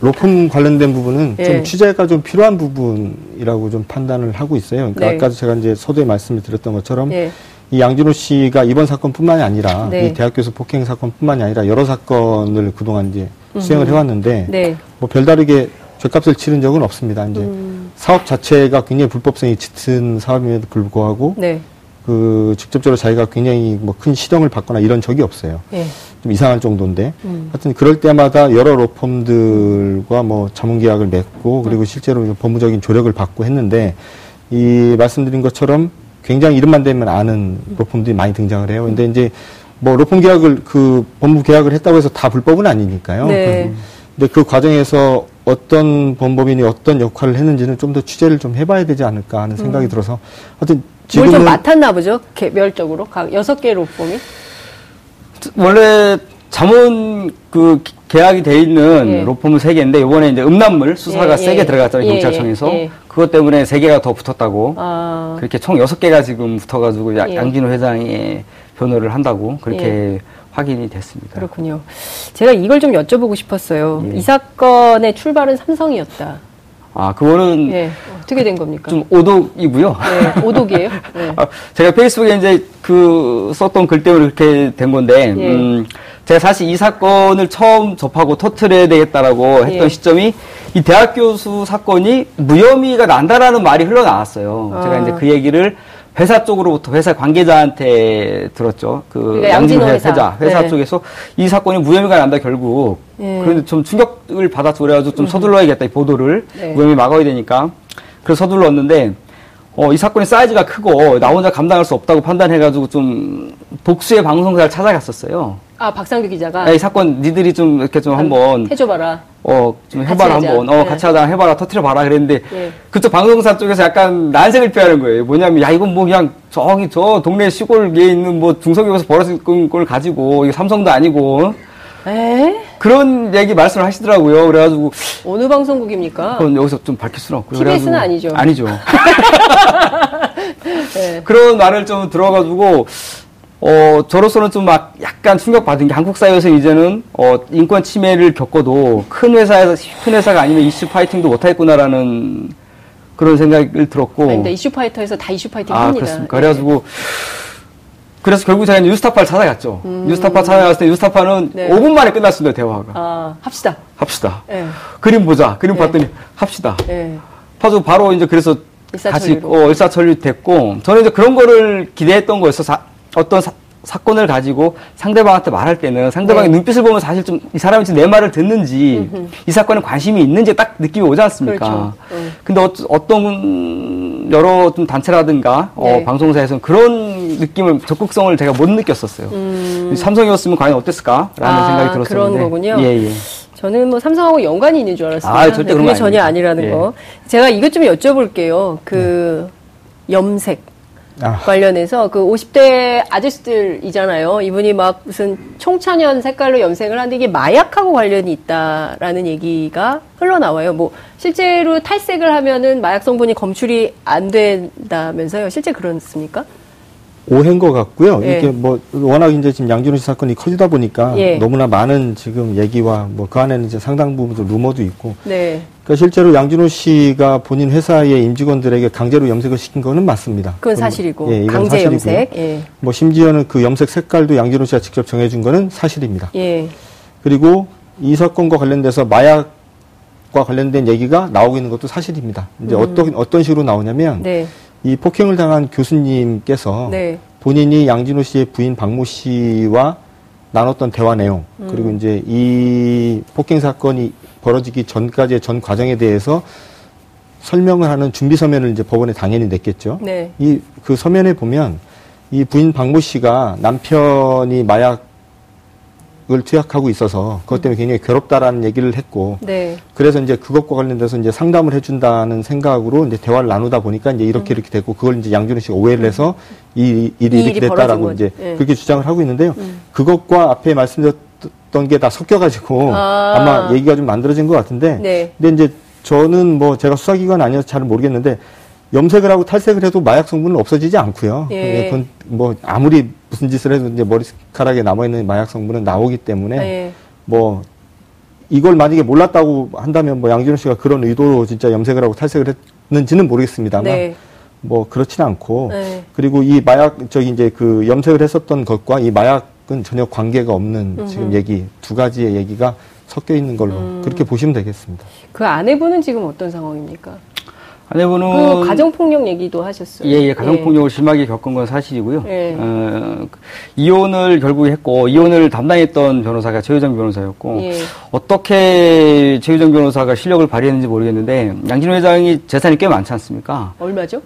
[SPEAKER 3] 로펌 관련된 부분은 예. 좀 취재가 좀 필요한 부분이라고 좀 판단을 하고 있어요. 그러니까 네. 아까도 제가 이제 서두에 말씀을 드렸던 것처럼 예. 이 양진호 씨가 이번 사건뿐만이 아니라 네. 이 대학 교수 폭행 사건뿐만이 아니라 여러 사건을 그동안 이제 수행을 해왔는데 네. 뭐 별다르게 죗값을 치른 적은 없습니다. 이제 음. 사업 자체가 굉장히 불법성이 짙은 사업임에도 불구하고 네. 그 직접적으로 자기가 굉장히 뭐 큰 시정을 받거나 이런 적이 없어요. 네. 좀 이상할 정도인데 음. 하여튼 그럴 때마다 여러 로펌들과 뭐 자문 계약을 맺고 그리고 실제로 법무적인 조력을 받고 했는데 이 말씀드린 것처럼 굉장히 이름만 되면 아는 로펌들이 많이 등장을 해요. 근데 이제 뭐 로펌 계약을 그 법무 계약을 했다고 해서 다 불법은 아니니까요. 네. 근데 그 과정에서 어떤 범법인이 어떤 역할을 했는지는 좀 더 취재를 좀 해봐야 되지 않을까 하는 생각이 음. 들어서 하여튼
[SPEAKER 2] 지금은 좀 맡았나 보죠 개별적으로 각 여섯 개 로펌이
[SPEAKER 4] 원래 자문 그 계약이 돼 있는 예. 로펌은 세 개인데 이번에 이제 음란물 수사가 예, 세게 예. 들어갔잖아요 예, 경찰청에서 예, 예. 그것 때문에 세 개가 더 붙었다고 아. 그렇게 총 여섯 개가 지금 붙어가지고 양진호 회장이 변호를 한다고 그렇게 확인이 됐습니다.
[SPEAKER 2] 그렇군요. 제가 이걸 좀 여쭤보고 싶었어요. 예. 이 사건의 출발은 삼성이었다.
[SPEAKER 4] 아, 그거는. 예.
[SPEAKER 2] 어떻게 된 겁니까?
[SPEAKER 4] 좀 오독이고요.
[SPEAKER 2] 네, 오독이에요? 네. [LAUGHS]
[SPEAKER 4] 아, 제가 페이스북에 이제 그 썼던 글 때문에 그렇게 된 건데, 예. 음, 제가 사실 이 사건을 처음 접하고 터트려야 되겠다라고 했던 예. 시점이 이 대학 교수 사건이 무혐의가 난다라는 말이 흘러나왔어요. 아. 제가 이제 그 얘기를 회사 쪽으로부터 회사 관계자한테 들었죠. 그 그러니까 양진호 회사, 회사, 회사 네. 쪽에서 이 사건이 무혐의가 난다 결국. 네. 그런데 좀 충격을 받아서 그래가지고 좀 음. 서둘러야겠다 이 보도를 네. 무혐의 막아야 되니까. 그래서 서둘렀는데 어, 이 사건의 사이즈가 크고 나 혼자 감당할 수 없다고 판단해가지고 좀 독수의 방송사를 찾아갔었어요.
[SPEAKER 2] 아 박상규 기자가.
[SPEAKER 4] 네, 이 사건 니들이 좀 이렇게 좀 한번
[SPEAKER 2] 해줘봐라.
[SPEAKER 4] 어, 좀 해봐라 한번. 어, 네. 같이 하자 해봐라 터트려 봐라 그랬는데 네. 그쪽 방송사 쪽에서 약간 난색을 표하는 거예요. 뭐냐면 야 이건 뭐 그냥 저기 저 동네 시골에 있는 뭐 중소기업에서 벌어진 걸 가지고 이게 삼성도 아니고. 에? 그런 얘기 말씀을 하시더라고요. 그래가지고
[SPEAKER 2] 어느 방송국입니까?
[SPEAKER 4] 그건 여기서 좀 밝힐 수는 없고요.
[SPEAKER 2] TBS는 아니죠.
[SPEAKER 4] 아니죠. [LAUGHS] 네. 그런 말을 좀 들어가지고 어, 저로서는 좀 막 약간 충격받은 게 한국 사회에서 이제는 어, 인권 침해를 겪어도 큰 회사에서, 큰 회사가 아니면 이슈 파이팅도 못하겠구나라는 그런 생각을 들었고.
[SPEAKER 2] 아닙니다. 이슈 파이터에서 다 이슈 파이팅 아, 합니다.
[SPEAKER 4] 그렇습니까? 그래가지고, 그래서 결국 제가 뉴스타파를 찾아갔죠. 음. 뉴스타파 찾아갔을 때 뉴스타파는 네. 5분 만에 끝났습니다, 대화가.
[SPEAKER 2] 아, 합시다.
[SPEAKER 4] 합시다. 네. 그림 보자. 그림 네. 봤더니 합시다. 네. 바로 이제 그래서 다시 어, 일사천리 됐고, 저는 이제 그런 거를 기대했던 거였어. 사, 어떤 사, 사건을 가지고 상대방한테 말할 때는 상대방의 네. 눈빛을 보면 사실 좀 이 사람이 지금 내 말을 듣는지 음흠. 이 사건에 관심이 있는지 딱 느낌이 오지 않습니까? 그렇죠. 네. 근데 어, 떤 여러 좀 단체라든가 어, 네. 어, 방송사에서는 그런 느낌을 적극성을 제가 못 느꼈었어요. 음. 삼성이었으면 과연 어땠을까라는 아, 생각이 들었었는데.
[SPEAKER 2] 그런 거군요. 예, 예. 저는 뭐 삼성하고 연관이 있는 줄 알았어요. 아, 절대 그게 전혀 아니라는 예. 거. 제가 이것 좀 여쭤볼게요. 그 네. 염색. 아. 관련해서 그 50대 아저씨들이잖아요. 이분이 막 무슨 청천연 색깔로 염색을 하는데 이게 마약하고 관련이 있다라는 얘기가 흘러나와요. 뭐 실제로 탈색을 하면은 마약 성분이 검출이 안 된다면서요. 실제 그렇습니까?
[SPEAKER 3] 오해인 것 같고요. 예. 이게 뭐 워낙 이제 지금 양준호 씨 사건이 커지다 보니까 예. 너무나 많은 지금 얘기와 뭐 그 안에는 이제 상당 부분 루머도 있고. 네. 그러니까 실제로 양준호 씨가 본인 회사의 임직원들에게 강제로 염색을 시킨 거는 맞습니다.
[SPEAKER 2] 그건 사실이고. 예, 강제 사실이고요. 염색. 예.
[SPEAKER 3] 뭐 심지어는 그 염색 색깔도 양준호 씨가 직접 정해준 거는 사실입니다. 예. 그리고 이 사건과 관련돼서 마약과 관련된 얘기가 나오고 있는 것도 사실입니다. 이제 음. 어떤 어떤 식으로 나오냐면. 네. 이 폭행을 당한 교수님께서 네. 본인이 양진호 씨의 부인 박모 씨와 나눴던 대화 내용 음. 그리고 이제 이 폭행 사건이 벌어지기 전까지의 전 과정에 대해서 설명을 하는 준비 서면을 이제 법원에 당연히 냈겠죠. 네. 이 그 서면에 보면 이 부인 박모 씨가 남편이 마약 을 투약하고 있어서 그것 때문에 굉장히 괴롭다라는 얘기를 했고 네. 그래서 이제 그것과 관련돼서 이제 상담을 해준다는 생각으로 이제 대화를 나누다 보니까 이제 이렇게 음. 이렇게 됐고 그걸 이제 양준호 씨가 오해를 해서 이 일이 이 이렇게 됐다라고 이제 네. 그렇게 주장을 하고 있는데요. 음. 그것과 앞에 말씀드렸 던 게 다 섞여가지고 아. 마 얘기가 좀 만들어진 것 같은데 네. 근데 이제 저는 뭐 제가 수사기관 아니어서 잘 모르겠는데 염색을 하고 탈색을 해도 마약 성분은 없어지지 않고요. 예. 그건 뭐 아무리 무슨 짓을 해도 이제 머리카락에 남아 있는 마약 성분은 나오기 때문에 예. 뭐 이걸 만약에 몰랐다고 한다면 뭐 양준호 씨가 그런 의도로 진짜 염색을 하고 탈색을 했는지는 모르겠습니다만 네. 뭐 그렇지는 않고 네. 그리고 이 마약 저기 이제 그 염색을 했었던 것과 이 마약 은 전혀 관계가 없는 음흠. 지금 얘기 두 가지의 얘기가 섞여 있는 걸로 음. 그렇게 보시면 되겠습니다.
[SPEAKER 2] 그 아내분은 지금 어떤 상황입니까?
[SPEAKER 4] 아내분은
[SPEAKER 2] 그 가정폭력 얘기도 하셨어요.
[SPEAKER 4] 예, 예, 가정폭력을 예. 심하게 겪은 건 사실이고요. 예. 어, 이혼을 결국 했고 이혼을 담당했던 변호사가 최유정 변호사였고 예. 어떻게 최유정 변호사가 실력을 발휘했는지 모르겠는데 양진호 회장이 재산이 꽤 많지 않습니까?
[SPEAKER 2] 얼마죠?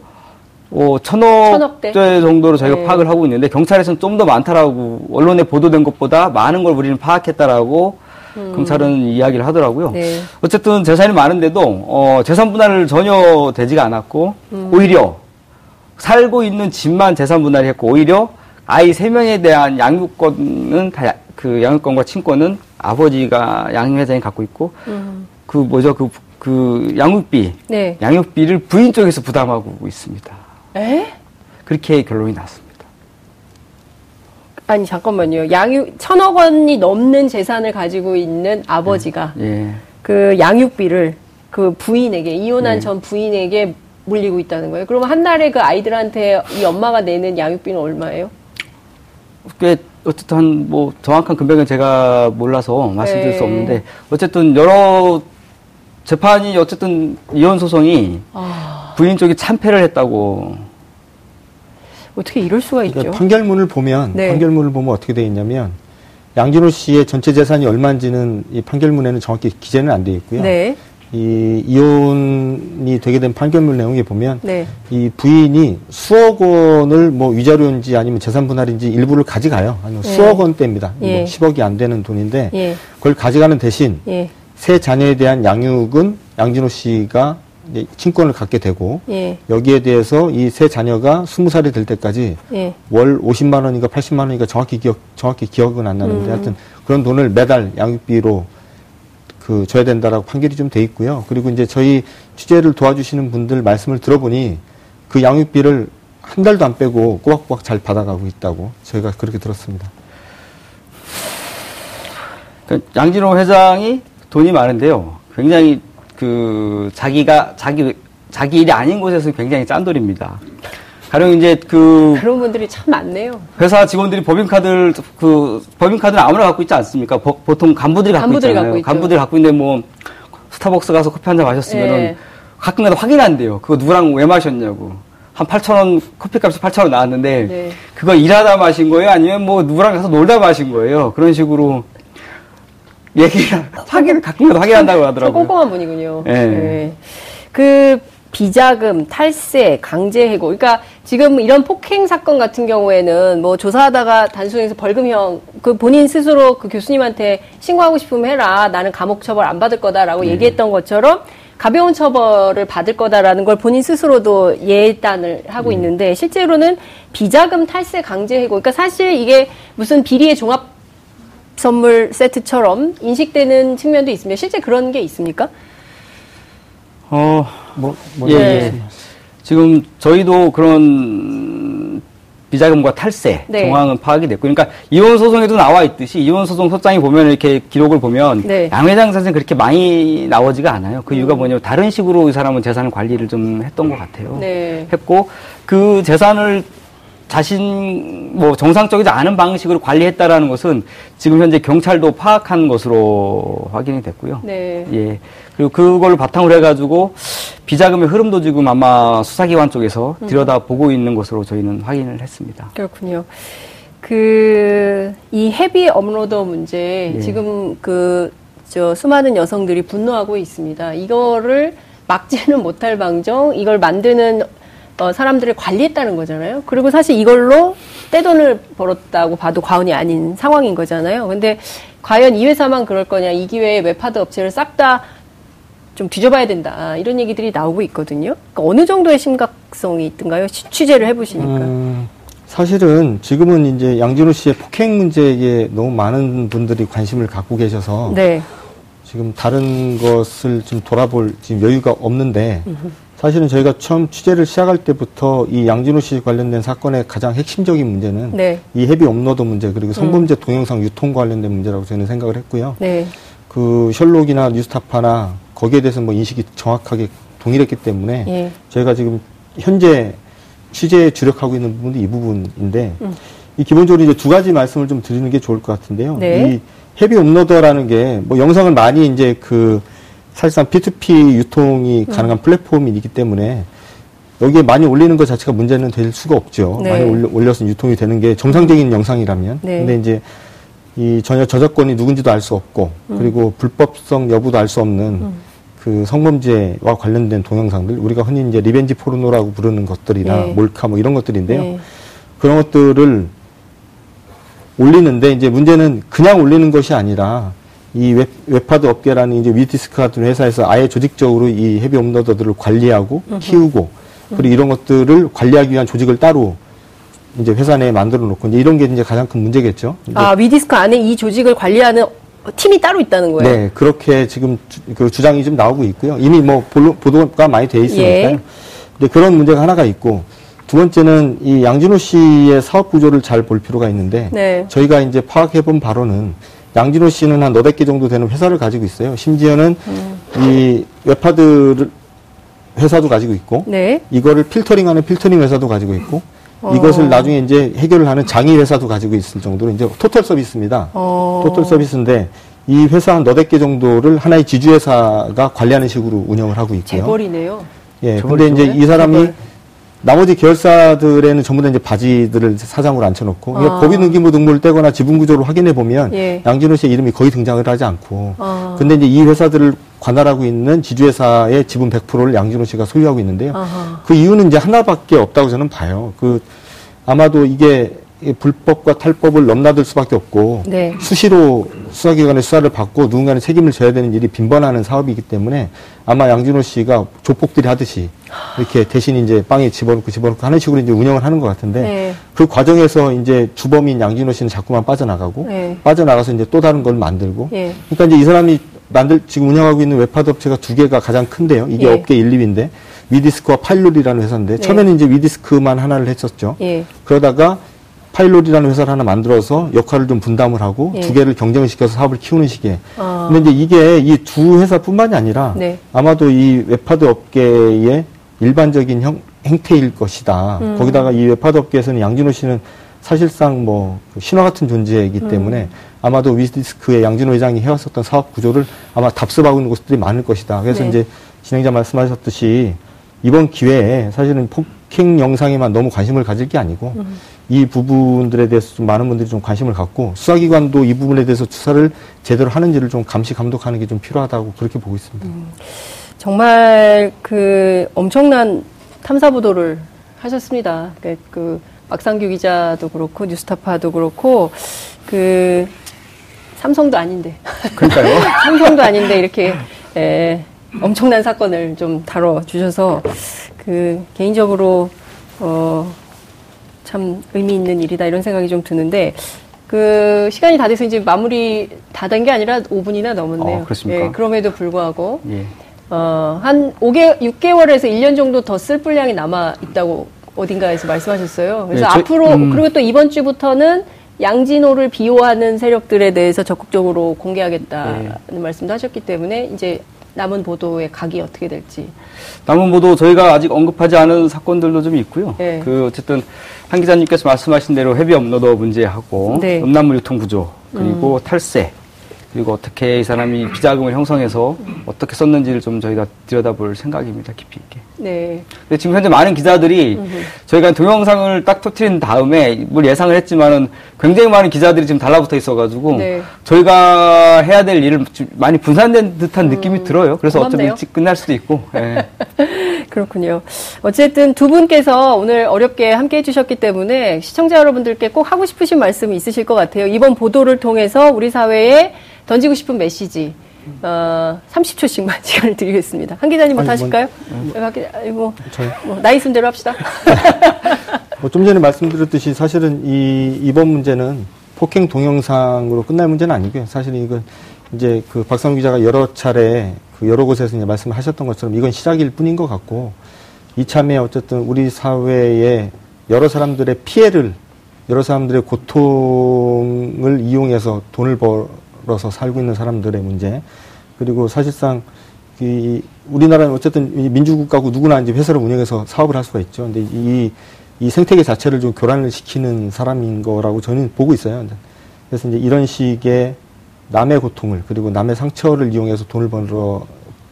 [SPEAKER 4] 어, 천억, 천억대 정도로 저희가 예. 파악을 하고 있는데 경찰에서는 좀 더 많다라고 언론에 보도된 것보다 많은 걸 우리는 파악했다라고 음. 검찰은 이야기를 하더라고요. 네. 어쨌든 재산이 많은데도 어, 재산 분할을 전혀 되지가 않았고 음. 오히려 살고 있는 집만 재산 분할을 했고 오히려 아이 세 명에 대한 양육권은 다 그 양육권과 친권은 아버지가 양 회장이 갖고 있고 음. 그 뭐죠 그, 그 양육비 네. 양육비를 부인 쪽에서 부담하고 있습니다.
[SPEAKER 2] 에?
[SPEAKER 4] 그렇게 결론이 났습니다.
[SPEAKER 2] 아니 잠깐만요. 양육 천억 원이 넘는 재산을 가지고 있는 아버지가 예. 예. 그 양육비를 그 부인에게 이혼한 예. 전 부인에게 물리고 있다는 거예요. 그러면 한 달에 그 아이들한테 이 엄마가 내는 양육비는 얼마예요?
[SPEAKER 4] 꽤 어쨌든 뭐 정확한 금액은 제가 몰라서 말씀드릴 네. 수 없는데 어쨌든 여러 재판이 어쨌든 이혼 소송이 아... 부인 쪽이 참패를 했다고
[SPEAKER 2] 어떻게 이럴 수가 그러니까 있죠?
[SPEAKER 3] 판결문을 보면 네. 판결문을 보면 어떻게 돼 있냐면 양진호 씨의 전체 재산이 얼마인지는 이 판결문에는 정확히 기재는 안돼 있고요. 네. 이 이혼이 되게 된 판결문 내용에 보면 네. 이 부인이 수억 원을 뭐 위자료인지 아니면 재산 분할인지 일부를 가져가요. 아니면 네. 수억 원대입니다. 예. 뭐 10억이 안 되는 돈인데 예. 그걸 가져가는 대신 예. 세 자녀에 대한 양육은 양진호 씨가 친권을 갖게 되고 예. 여기에 대해서 이 세 자녀가 스무 살이 될 때까지 예. 월 50만 원인가 80만 원인가 정확히 기억 정확히 기억은 안 나는데 음. 하여튼 그런 돈을 매달 양육비로 그 줘야 된다라고 판결이 좀 돼 있고요. 그리고 이제 저희 취재를 도와주시는 분들 말씀을 들어보니 그 양육비를 한 달도 안 빼고 꼬박꼬박 잘 받아가고 있다고 저희가 그렇게 들었습니다.
[SPEAKER 4] 그 양진호 회장이 돈이 많은데요. 굉장히 그 자기가 자기 자기 일이 아닌 곳에서 굉장히 짠돌입니다. 가령 이제 그
[SPEAKER 2] 그런 분들이 참 많네요.
[SPEAKER 4] 회사 직원들이 법인카드를 그 법인카드는 아무나 갖고 있지 않습니까? 보, 통 간부들이 갖고 간부들이 있잖아요. 갖고 간부들이 갖고 있는데 뭐 스타벅스 가서 커피 한 잔 마셨으면은 네. 가끔가다 확인한대요. 그거 누구랑 왜 마셨냐고. 한 8,000원, 커피값이 8,000원 나왔는데, 네. 그거 일하다 마신 거예요? 아니면 뭐 누구랑 가서 놀다 마신 거예요? 그런 식으로 얘기를, 확인, 가끔가다 확인한다고 하더라고요.
[SPEAKER 2] 꼼꼼한 분이군요. 네. 네. 그, 비자금, 탈세, 강제 해고. 그러니까 지금 이런 폭행 사건 같은 경우에는 뭐 조사하다가 단순해서 벌금형, 그 본인 스스로 그 교수님한테 신고하고 싶으면 해라. 나는 감옥 처벌 안 받을 거다라고 네. 얘기했던 것처럼 가벼운 처벌을 받을 거다라는 걸 본인 스스로도 예단을 하고 네. 있는데 실제로는 비자금 탈세 강제 해고. 그러니까 사실 이게 무슨 비리의 종합 선물 세트처럼 인식되는 측면도 있습니다. 실제 그런 게 있습니까?
[SPEAKER 4] 어, 뭐, 뭐 예. 지금 저희도 그런 비자금과 탈세 네. 정황은 파악이 됐고, 그러니까 이혼 소송에도 나와 있듯이 이혼 소송 소장이 보면 이렇게 기록을 보면 네. 양 회장 자세는 그렇게 많이 나오지가 않아요. 그 이유가 음. 뭐냐면 다른 식으로 이 사람은 재산 관리를 좀 했던 것 같아요. 네. 했고 그 재산을 자신 뭐 정상적이지 않은 방식으로 관리했다라는 것은 지금 현재 경찰도 파악한 것으로 확인이 됐고요. 네. 예. 그리고 그걸 바탕으로 해가지고 비자금의 흐름도 지금 아마 수사기관 쪽에서 음. 들여다 보고 있는 것으로 저희는 확인을 했습니다.
[SPEAKER 2] 그렇군요. 그, 이 헤비 업로더 문제, 예. 지금 그, 저, 수많은 여성들이 분노하고 있습니다. 이거를 막지는 못할 방정, 이걸 만드는 어, 사람들을 관리했다는 거잖아요. 그리고 사실 이걸로 떼돈을 벌었다고 봐도 과언이 아닌 상황인 거잖아요. 근데 과연 이 회사만 그럴 거냐, 이 기회에 웹하드 업체를 싹 다 좀 뒤져봐야 된다. 이런 얘기들이 나오고 있거든요. 그러니까 어느 정도의 심각성이 있던가요? 취재를 해보시니까. 음,
[SPEAKER 3] 사실은 지금은 이제 양진호 씨의 폭행 문제에 너무 많은 분들이 관심을 갖고 계셔서 네. 지금 다른 것을 좀 돌아볼 지금 여유가 없는데 사실은 저희가 처음 취재를 시작할 때부터 이 양진호 씨 관련된 사건의 가장 핵심적인 문제는 네. 이 헤비 업로드 문제 그리고 성범죄 음. 동영상 유통 관련된 문제라고 저는 생각을 했고요. 네. 그 셜록이나 뉴스타파나 거기에 대해서 뭐 인식이 정확하게 동일했기 때문에 예. 저희가 지금 현재 취재에 주력하고 있는 부분도 이 부분인데 음. 이 기본적으로 이제 두 가지 말씀을 좀 드리는 게 좋을 것 같은데요. 네. 이 heavy uploader라는 게 뭐 영상을 많이 이제 그 사실상 P2P 유통이 음. 가능한 플랫폼이기 때문에 여기에 많이 올리는 것 자체가 문제는 될 수가 없죠. 네. 많이 올려, 서 유통이 되는 게 정상적인 영상이라면. 네. 근데 이제 이 전혀 저작권이 누군지도 알 수 없고 음. 그리고 불법성 여부도 알 수 없는 음. 그 성범죄와 관련된 동영상들 우리가 흔히 이제 revenge 포르노라고 부르는 것들이나 네. 몰카 뭐 이런 것들인데요. 네. 그런 것들을 올리는데 이제 문제는 그냥 올리는 것이 아니라 이 웹, 웹하드 업계라는 이제 위디스크 같은 회사에서 아예 조직적으로 이 heavy uploader들을 관리하고 으흠. 키우고 그리고 이런 것들을 관리하기 위한 조직을 따로 이제 회사 내에 만들어 놓고 이제 이런 게 이제 가장 큰 문제겠죠.
[SPEAKER 2] 아, 위디스크 안에 이 조직을 관리하는 팀이 따로 있다는 거예요?
[SPEAKER 3] 네, 그렇게 지금 주, 그 주장이 좀 나오고 있고요. 이미 뭐 보도가 많이 돼 있으니까요. 예. 이제 그런 문제가 하나가 있고 두 번째는 이 양진호 씨의 사업 구조를 잘 볼 필요가 있는데 네. 저희가 이제 파악해 본 바로는 양진호 씨는 한 너댓 개 정도 되는 회사를 가지고 있어요. 심지어는 음. 이 웹하드 회사도 가지고 있고 네. 이거를 필터링하는 필터링 회사도 가지고 있고 어. 이것을 나중에 이제 해결을 하는 장의 회사도 가지고 있을 정도로 이제 total 서비스입니다. 어. total 서비스인데 이 회사 한 너댓 개 정도를 하나의 지주회사가 관리하는 식으로 운영을 하고 있고요.
[SPEAKER 2] 재벌이네요.
[SPEAKER 3] 예. 근데 이제 이 사람이 재벌. 나머지 계열사들에는 전부 다 이제 바지들을 사장으로 앉혀놓고 아. 법인 등기부 등본을 떼거나 지분 구조를 확인해 보면 예. 양진호 씨의 이름이 거의 등장을 하지 않고 아. 근데 이제 이 회사들을 관할하고 있는 지주회사의 지분 100%를 양진호 씨가 소유하고 있는데요. 아하. 그 이유는 이제 하나밖에 없다고 저는 봐요. 그 아마도 이게 불법과 탈법을 넘나들 수밖에 없고 네. 수시로 수사기관의 수사를 받고 누군가는 책임을 져야 되는 일이 빈번하는 사업이기 때문에 아마 양진호 씨가 조폭들이 하듯이 이렇게 대신 이제 빵에 집어넣고 집어넣고 하는 식으로 이제 운영을 하는 것 같은데 네. 그 과정에서 이제 주범인 양진호 씨는 자꾸만 빠져나가고 네. 빠져나가서 이제 또 다른 걸 만들고 네. 그러니까 이제 이 사람이 만들 지금 운영하고 있는 웹하드 업체가 두 개가 가장 큰데요. 이게 예. 업계 1, 2위인데 위디스크와 파일노리라는 회사인데 네. 처음에는 이제 위디스크만 하나를 했었죠. 예. 그러다가 파일노리라는 회사를 하나 만들어서 역할을 좀 분담을 하고 예. 두 개를 경쟁을 시켜서 사업을 키우는 식의. 아. 근데 이제 이게 이 두 회사뿐만이 아니라 네. 아마도 이 웹하드 업계의 일반적인 형, 행태일 것이다. 음. 거기다가 이 웹하드 업계에서는 양진호 씨는 사실상 뭐그 신화 같은 존재이기 음. 때문에 아마도 위디스크의 양진호 회장이 해왔었던 사업 구조를 아마 답습하고 있는 곳들이 많을 것이다. 그래서 네. 이제 진행자 말씀하셨듯이 이번 기회에 사실은 폭행 영상에만 너무 관심을 가질 게 아니고 음. 이 부분들에 대해서 좀 많은 분들이 좀 관심을 갖고 수사기관도 이 부분에 대해서 수사를 제대로 하는지를 좀 감시 감독하는 게 좀 필요하다고 그렇게 보고 있습니다. 음.
[SPEAKER 2] 정말 그 엄청난 탐사 보도를 하셨습니다. 그, 그 박상규 기자도 그렇고 뉴스타파도 그렇고 그 삼성도 아닌데.
[SPEAKER 3] 그러니까요. [LAUGHS]
[SPEAKER 2] 삼성도 아닌데 이렇게 에, 엄청난 사건을 좀 다뤄 주셔서 그 개인적으로 어, 참 의미 있는 일이다 이런 생각이 좀 드는데 그 시간이 다 돼서 이제 마무리 다 된 게 아니라 5분이나 넘었네요.
[SPEAKER 3] 어, 그렇습니까?
[SPEAKER 2] 예, 그럼에도 불구하고 예. 어, 한 5개, 6개월에서 1년 정도 더 쓸 분량이 남아 있다고 어딘가에서 말씀하셨어요. 그래서 네, 저, 앞으로 음. 그리고 또 이번 주부터는 양진호를 비호하는 세력들에 대해서 적극적으로 공개하겠다는 네. 말씀도 하셨기 때문에 이제 남은 보도의 각이 어떻게 될지.
[SPEAKER 4] 남은 보도 저희가 아직 언급하지 않은 사건들도 좀 있고요. 네. 그 어쨌든 한 기자님께서 말씀하신 대로 헤비 업로더 문제하고 네. 음란물 유통 구조 그리고 음. 탈세 그리고 어떻게 이 사람이 비자금을 형성해서 어떻게 썼는지를 좀 저희가 들여다볼 생각입니다. 깊이 있게. 네. 근데 지금 현재 많은 기자들이 음흠. 저희가 동영상을 딱 터트린 다음에 뭘 예상을 했지만은 굉장히 많은 기자들이 지금 달라붙어 있어가지고 네. 저희가 해야 될 일을 많이 분산된 듯한 음, 느낌이 들어요. 그래서 어쩌면 일찍 끝날 수도 있고. 네. [LAUGHS]
[SPEAKER 2] 그렇군요. 어쨌든 두 분께서 오늘 어렵게 함께 해주셨기 때문에 시청자 여러분들께 꼭 하고 싶으신 말씀이 있으실 것 같아요. 이번 보도를 통해서 우리 사회에 던지고 싶은 메시지 어, 30초씩만 [LAUGHS] 시간을 드리겠습니다. 한 기자님부터 하실까요? 뭐, 네. 뭐, 뭐, 나이 순대로 합시다. [LAUGHS]
[SPEAKER 3] 뭐 좀 전에 말씀드렸듯이 사실은 이, 이번 문제는 폭행 동영상으로 끝날 문제는 아니고요. 사실은 이건 이제 그 박성우 기자가 여러 차례 그 여러 곳에서 이제 말씀하셨던 것처럼 이건 시작일 뿐인 것 같고 이참에 어쨌든 우리 사회에 여러 사람들의 피해를 여러 사람들의 고통을 이용해서 돈을 벌 벌어서 살고 있는 사람들의 문제 그리고 사실상 이 우리나라는 어쨌든 민주국가고 누구나 이제 회사를 운영해서 사업을 할 수가 있죠. 근데 이, 이 생태계 자체를 좀 교란을 시키는 사람인 거라고 저는 보고 있어요. 그래서 이제 이런 식의 남의 고통을 그리고 남의 상처를 이용해서 돈을 벌어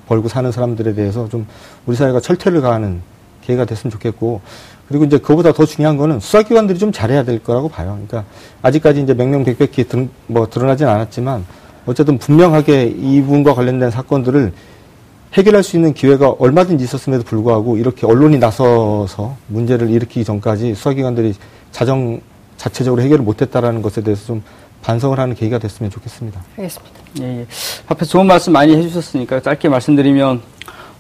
[SPEAKER 3] 벌고 사는 사람들에 대해서 좀 우리 사회가 철퇴를 가하는 기회가 됐으면 좋겠고 그리고 이제 그보다 더 중요한 거는 수사기관들이 좀 잘해야 될 거라고 봐요. 그러니까 아직까지 이제 명명백백히 드, 뭐 드러나진 않았지만 어쨌든 분명하게 이분과 관련된 사건들을 해결할 수 있는 기회가 얼마든지 있었음에도 불구하고 이렇게 언론이 나서서 문제를 일으키기 전까지 수사기관들이 자정 자체적으로 해결을 못했다라는 것에 대해서 좀 반성을 하는 계기가 됐으면 좋겠습니다.
[SPEAKER 2] 알겠습니다.
[SPEAKER 4] 예, 예. 앞에 좋은 말씀 많이 해주셨으니까 짧게 말씀드리면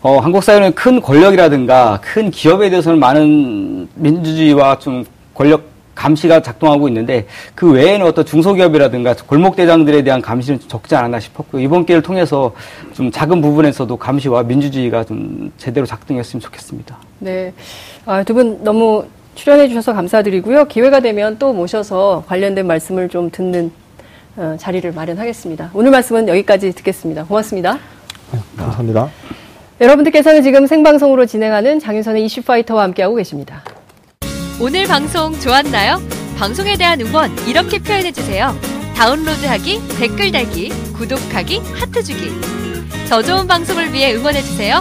[SPEAKER 4] 어, 한국 사회는 큰 권력이라든가 큰 기업에 대해서는 많은 민주주의와 좀 권력 감시가 작동하고 있는데 그 외에는 어떤 중소기업이라든가 골목대장들에 대한 감시는 적지 않았나 싶었고 이번 기회를 통해서 좀 작은 부분에서도 감시와 민주주의가 좀 제대로 작동했으면 좋겠습니다.
[SPEAKER 2] 네. 아, 두 분 너무 출연해 주셔서 감사드리고요. 기회가 되면 또 모셔서 관련된 말씀을 좀 듣는 어, 자리를 마련하겠습니다. 오늘 말씀은 여기까지 듣겠습니다. 고맙습니다.
[SPEAKER 3] 네, 감사합니다.
[SPEAKER 2] 여러분들께서는 지금 생방송으로 진행하는 장윤선의 이슈파이터와 함께하고 계십니다.
[SPEAKER 5] 오늘 방송 좋았나요? 방송에 대한 응원 이렇게 표현해주세요. 다운로드하기, 댓글 달기, 구독하기, 하트 주기. 더 좋은 방송을 위해 응원해주세요.